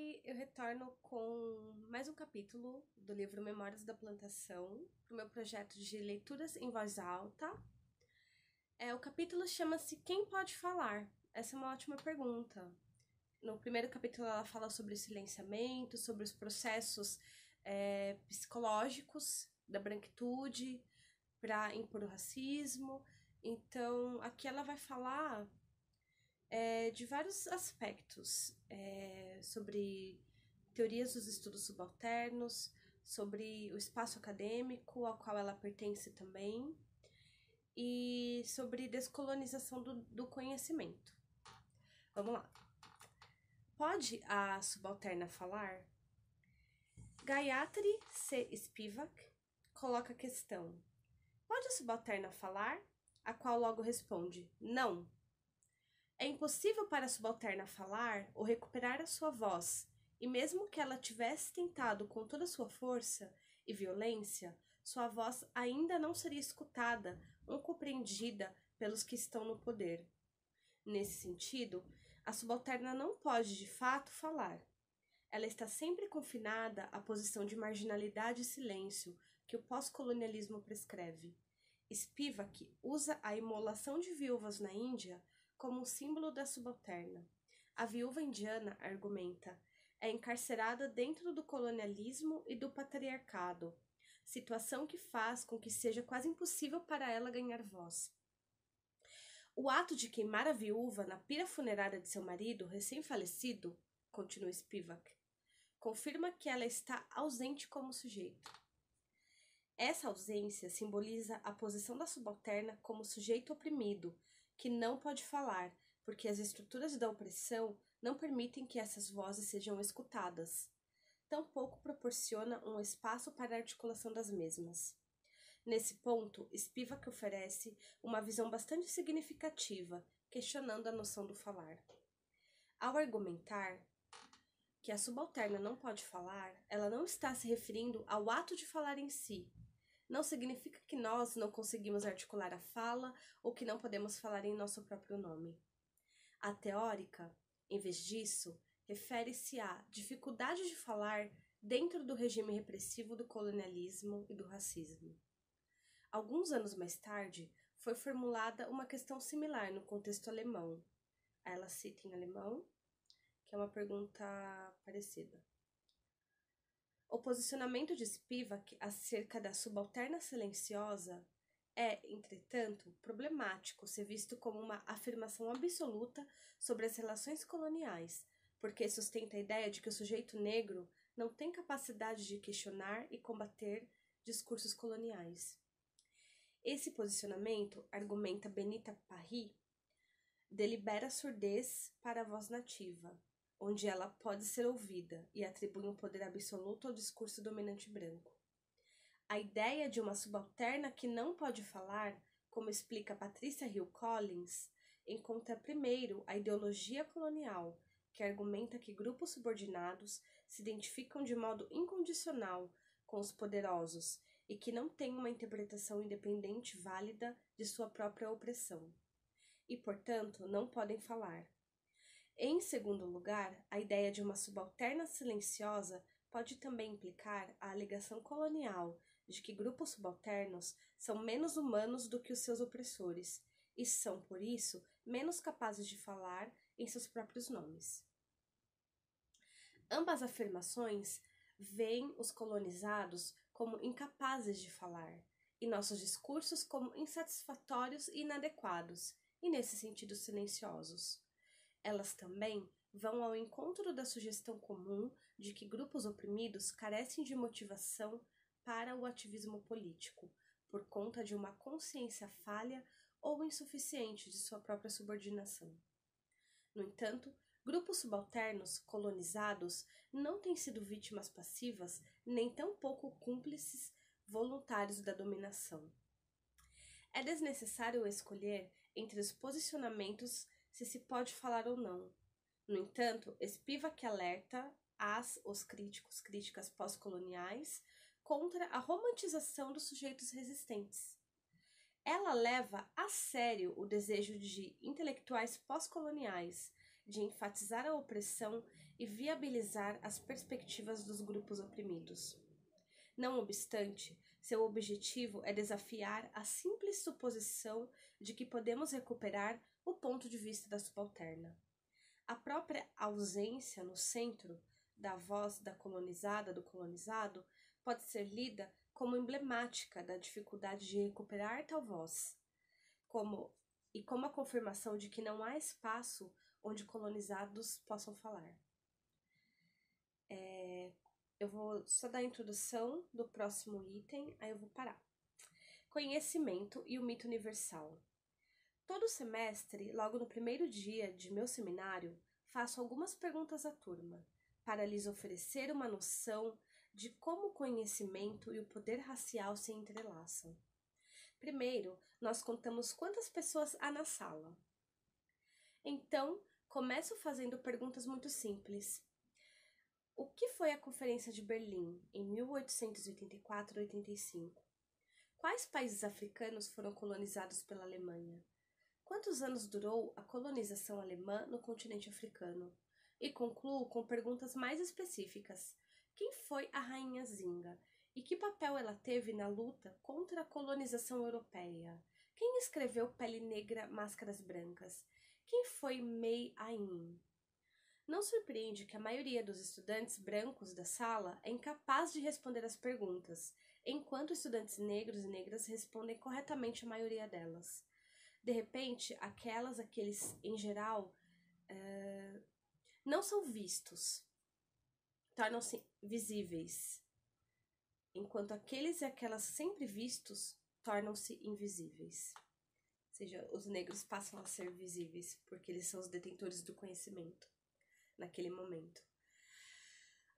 Oi, eu retorno com mais um capítulo do livro Memórias da Plantação, para o meu projeto de leituras em voz alta. É, o capítulo chama-se Quem Pode Falar? Essa é uma ótima pergunta. No primeiro capítulo, ela fala sobre o silenciamento, sobre os processos é, psicológicos da branquitude para impor o racismo. Então, aqui ela vai falar é, de vários aspectos é, sobre teorias dos estudos subalternos, sobre o espaço acadêmico ao qual ela pertence também e sobre descolonização do, do conhecimento. Vamos lá. Pode a subalterna falar? Gayatri C. Spivak coloca a questão: Pode a subalterna falar? A qual logo responde: Não. É impossível para a subalterna falar ou recuperar a sua voz, e mesmo que ela tivesse tentado com toda a sua força e violência, sua voz ainda não seria escutada ou compreendida pelos que estão no poder. Nesse sentido, a subalterna não pode de fato falar. Ela está sempre confinada à posição de marginalidade e silêncio que o pós-colonialismo prescreve. Spivak usa a imolação de viúvas na Índia como um símbolo da subalterna. A viúva indiana, argumenta, é encarcerada dentro do colonialismo e do patriarcado, situação que faz com que seja quase impossível para ela ganhar voz. O ato de queimar a viúva na pira funerária de seu marido, recém-falecido, continua Spivak, confirma que ela está ausente como sujeito. Essa ausência simboliza a posição da subalterna como sujeito oprimido, que não pode falar, porque as estruturas da opressão não permitem que essas vozes sejam escutadas. Tampouco proporciona um espaço para a articulação das mesmas. Nesse ponto, Spivak oferece uma visão bastante significativa, questionando a noção do falar. Ao argumentar que a subalterna não pode falar, ela não está se referindo ao ato de falar em si, não significa que nós não conseguimos articular a fala ou que não podemos falar em nosso próprio nome. A teórica, em vez disso, refere-se à dificuldade de falar dentro do regime repressivo do colonialismo e do racismo. Alguns anos mais tarde, foi formulada uma questão similar no contexto alemão. Ela cita em alemão, que é uma pergunta parecida. O posicionamento de Spivak acerca da subalterna silenciosa é, entretanto, problemático ser visto como uma afirmação absoluta sobre as relações coloniais, porque sustenta a ideia de que o sujeito negro não tem capacidade de questionar e combater discursos coloniais. Esse posicionamento, argumenta Benita Parry, delibera surdez para a voz nativa, onde ela pode ser ouvida e atribui um poder absoluto ao discurso dominante branco. A ideia de uma subalterna que não pode falar, como explica Patricia Hill Collins, encontra primeiro a ideologia colonial, que argumenta que grupos subordinados se identificam de modo incondicional com os poderosos e que não têm uma interpretação independente válida de sua própria opressão. E, portanto, não podem falar em segundo lugar, a ideia de uma subalterna silenciosa pode também implicar a alegação colonial de que grupos subalternos são menos humanos do que os seus opressores e são, por isso, menos capazes de falar em seus próprios nomes. Ambas afirmações veem os colonizados como incapazes de falar e nossos discursos como insatisfatórios e inadequados, e nesse sentido silenciosos. Elas também vão ao encontro da sugestão comum de que grupos oprimidos carecem de motivação para o ativismo político, por conta de uma consciência falha ou insuficiente de sua própria subordinação. No entanto, grupos subalternos colonizados não têm sido vítimas passivas nem tampouco cúmplices voluntários da dominação. É desnecessário escolher entre os posicionamentos se se pode falar ou não. No entanto, Spivak alerta as os críticos críticas pós-coloniais contra a romantização dos sujeitos resistentes. Ela leva a sério o desejo de intelectuais pós-coloniais de enfatizar a opressão e viabilizar as perspectivas dos grupos oprimidos. Não obstante, seu objetivo é desafiar a simples suposição de que podemos recuperar o ponto de vista da subalterna. A própria ausência no centro da voz da colonizada do colonizado pode ser lida como emblemática da dificuldade de recuperar tal voz, como e como a confirmação de que não há espaço onde colonizados possam falar. É, eu vou só dar a introdução do próximo item, aí eu vou parar. Conhecimento e o mito universal. Todo semestre, logo no primeiro dia de meu seminário, faço algumas perguntas à turma, para lhes oferecer uma noção de como o conhecimento e o poder racial se entrelaçam. Primeiro, nós contamos quantas pessoas há na sala. Então, começo fazendo perguntas muito simples. O que foi a Conferência de Berlim em 1884-85? Quais países africanos foram colonizados pela Alemanha? Quantos anos durou a colonização alemã no continente africano? E concluo com perguntas mais específicas. Quem foi a Rainha Zinga? E que papel ela teve na luta contra a colonização europeia? Quem escreveu Pele Negra, Máscaras Brancas? Quem foi Mei Ain? Não surpreende que a maioria dos estudantes brancos da sala é incapaz de responder as perguntas, enquanto estudantes negros e negras respondem corretamente a maioria delas. De repente, aquelas, aqueles em geral, uh, não são vistos, tornam-se visíveis, enquanto aqueles e aquelas sempre vistos tornam-se invisíveis. Ou seja, os negros passam a ser visíveis porque eles são os detentores do conhecimento naquele momento.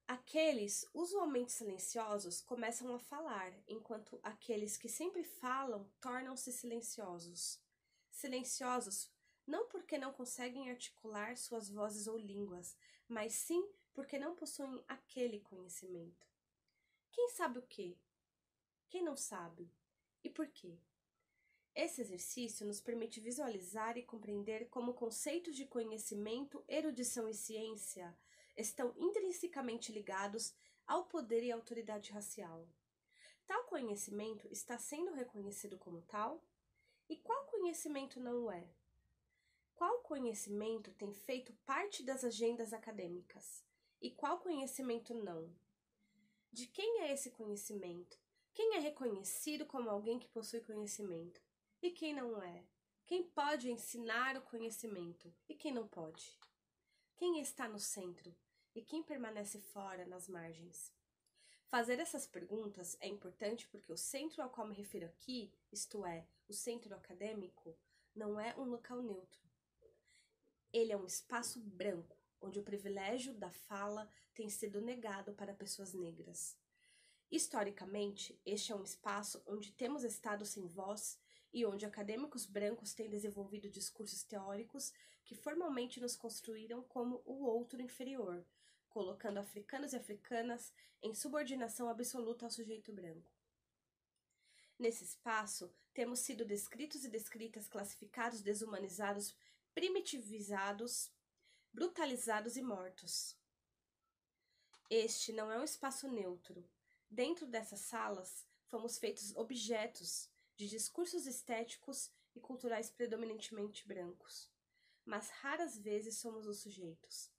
Aqueles usualmente silenciosos começam a falar, enquanto aqueles que sempre falam tornam-se silenciosos. Silenciosos não porque não conseguem articular suas vozes ou línguas, mas sim porque não possuem aquele conhecimento. Quem sabe o que? Quem não sabe? E por quê? Esse exercício nos permite visualizar e compreender como conceitos de conhecimento, erudição e ciência estão intrinsecamente ligados ao poder e autoridade racial. Tal conhecimento está sendo reconhecido como tal? E qual conhecimento não é? Qual conhecimento tem feito parte das agendas acadêmicas? E qual conhecimento não? De quem é esse conhecimento? Quem é reconhecido como alguém que possui conhecimento? e quem não é? Quem pode ensinar o conhecimento e quem não pode? Quem está no centro e quem permanece fora, nas margens? Fazer essas perguntas é importante porque o centro ao qual me refiro aqui, isto é, o centro acadêmico, não é um local neutro. Ele é um espaço branco, onde o privilégio da fala tem sido negado para pessoas negras. Historicamente, este é um espaço onde temos estado sem voz e onde acadêmicos brancos têm desenvolvido discursos teóricos que formalmente nos construíram como o outro inferior, colocando africanos e africanas em subordinação absoluta ao sujeito branco. Nesse espaço, temos sido descritos e descritas, classificados, desumanizados, primitivizados, brutalizados e mortos. Este não é um espaço neutro. Dentro dessas salas, fomos feitos objetos de discursos estéticos e culturais predominantemente brancos, mas raras vezes somos os sujeitos.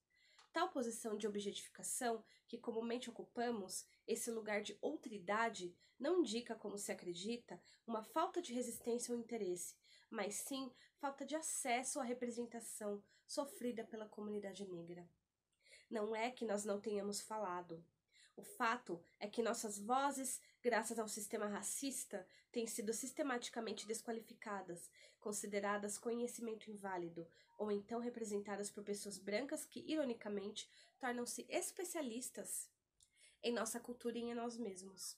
Tal posição de objetificação que comumente ocupamos, esse lugar de outridade, não indica, como se acredita, uma falta de resistência ou interesse, mas sim falta de acesso à representação sofrida pela comunidade negra. Não é que nós não tenhamos falado, o fato é que nossas vozes, graças ao sistema racista, têm sido sistematicamente desqualificadas, consideradas conhecimento inválido, ou então representadas por pessoas brancas que, ironicamente, tornam-se especialistas em nossa cultura e em nós mesmos.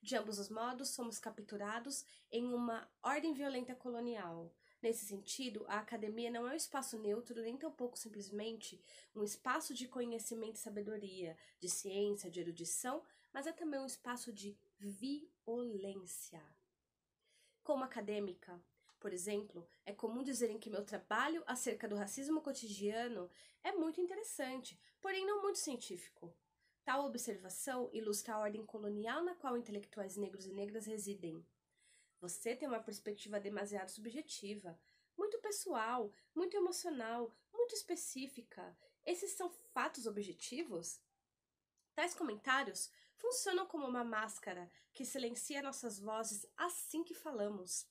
De ambos os modos, somos capturados em uma ordem violenta colonial, Nesse sentido, a academia não é um espaço neutro, nem tampouco simplesmente um espaço de conhecimento e sabedoria, de ciência, de erudição, mas é também um espaço de violência. Como acadêmica, Por exemplo, é comum dizerem que meu trabalho acerca do racismo cotidiano é muito interessante, porém não muito científico. Tal observação ilustra a ordem colonial na qual intelectuais negros e negras residem. Você tem uma perspectiva demasiado subjetiva, muito pessoal, muito emocional, muito específica. Esses são fatos objetivos? Tais comentários funcionam como uma máscara que silencia nossas vozes assim que falamos.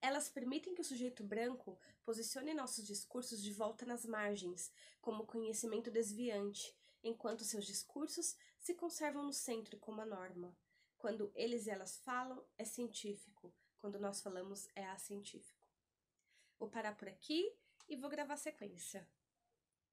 Elas permitem que o sujeito branco posicione nossos discursos de volta nas margens, como conhecimento desviante, enquanto seus discursos se conservam no centro como a norma. Quando eles e elas falam, é científico. Quando nós falamos, é acientífico. Vou parar por aqui e vou gravar a sequência.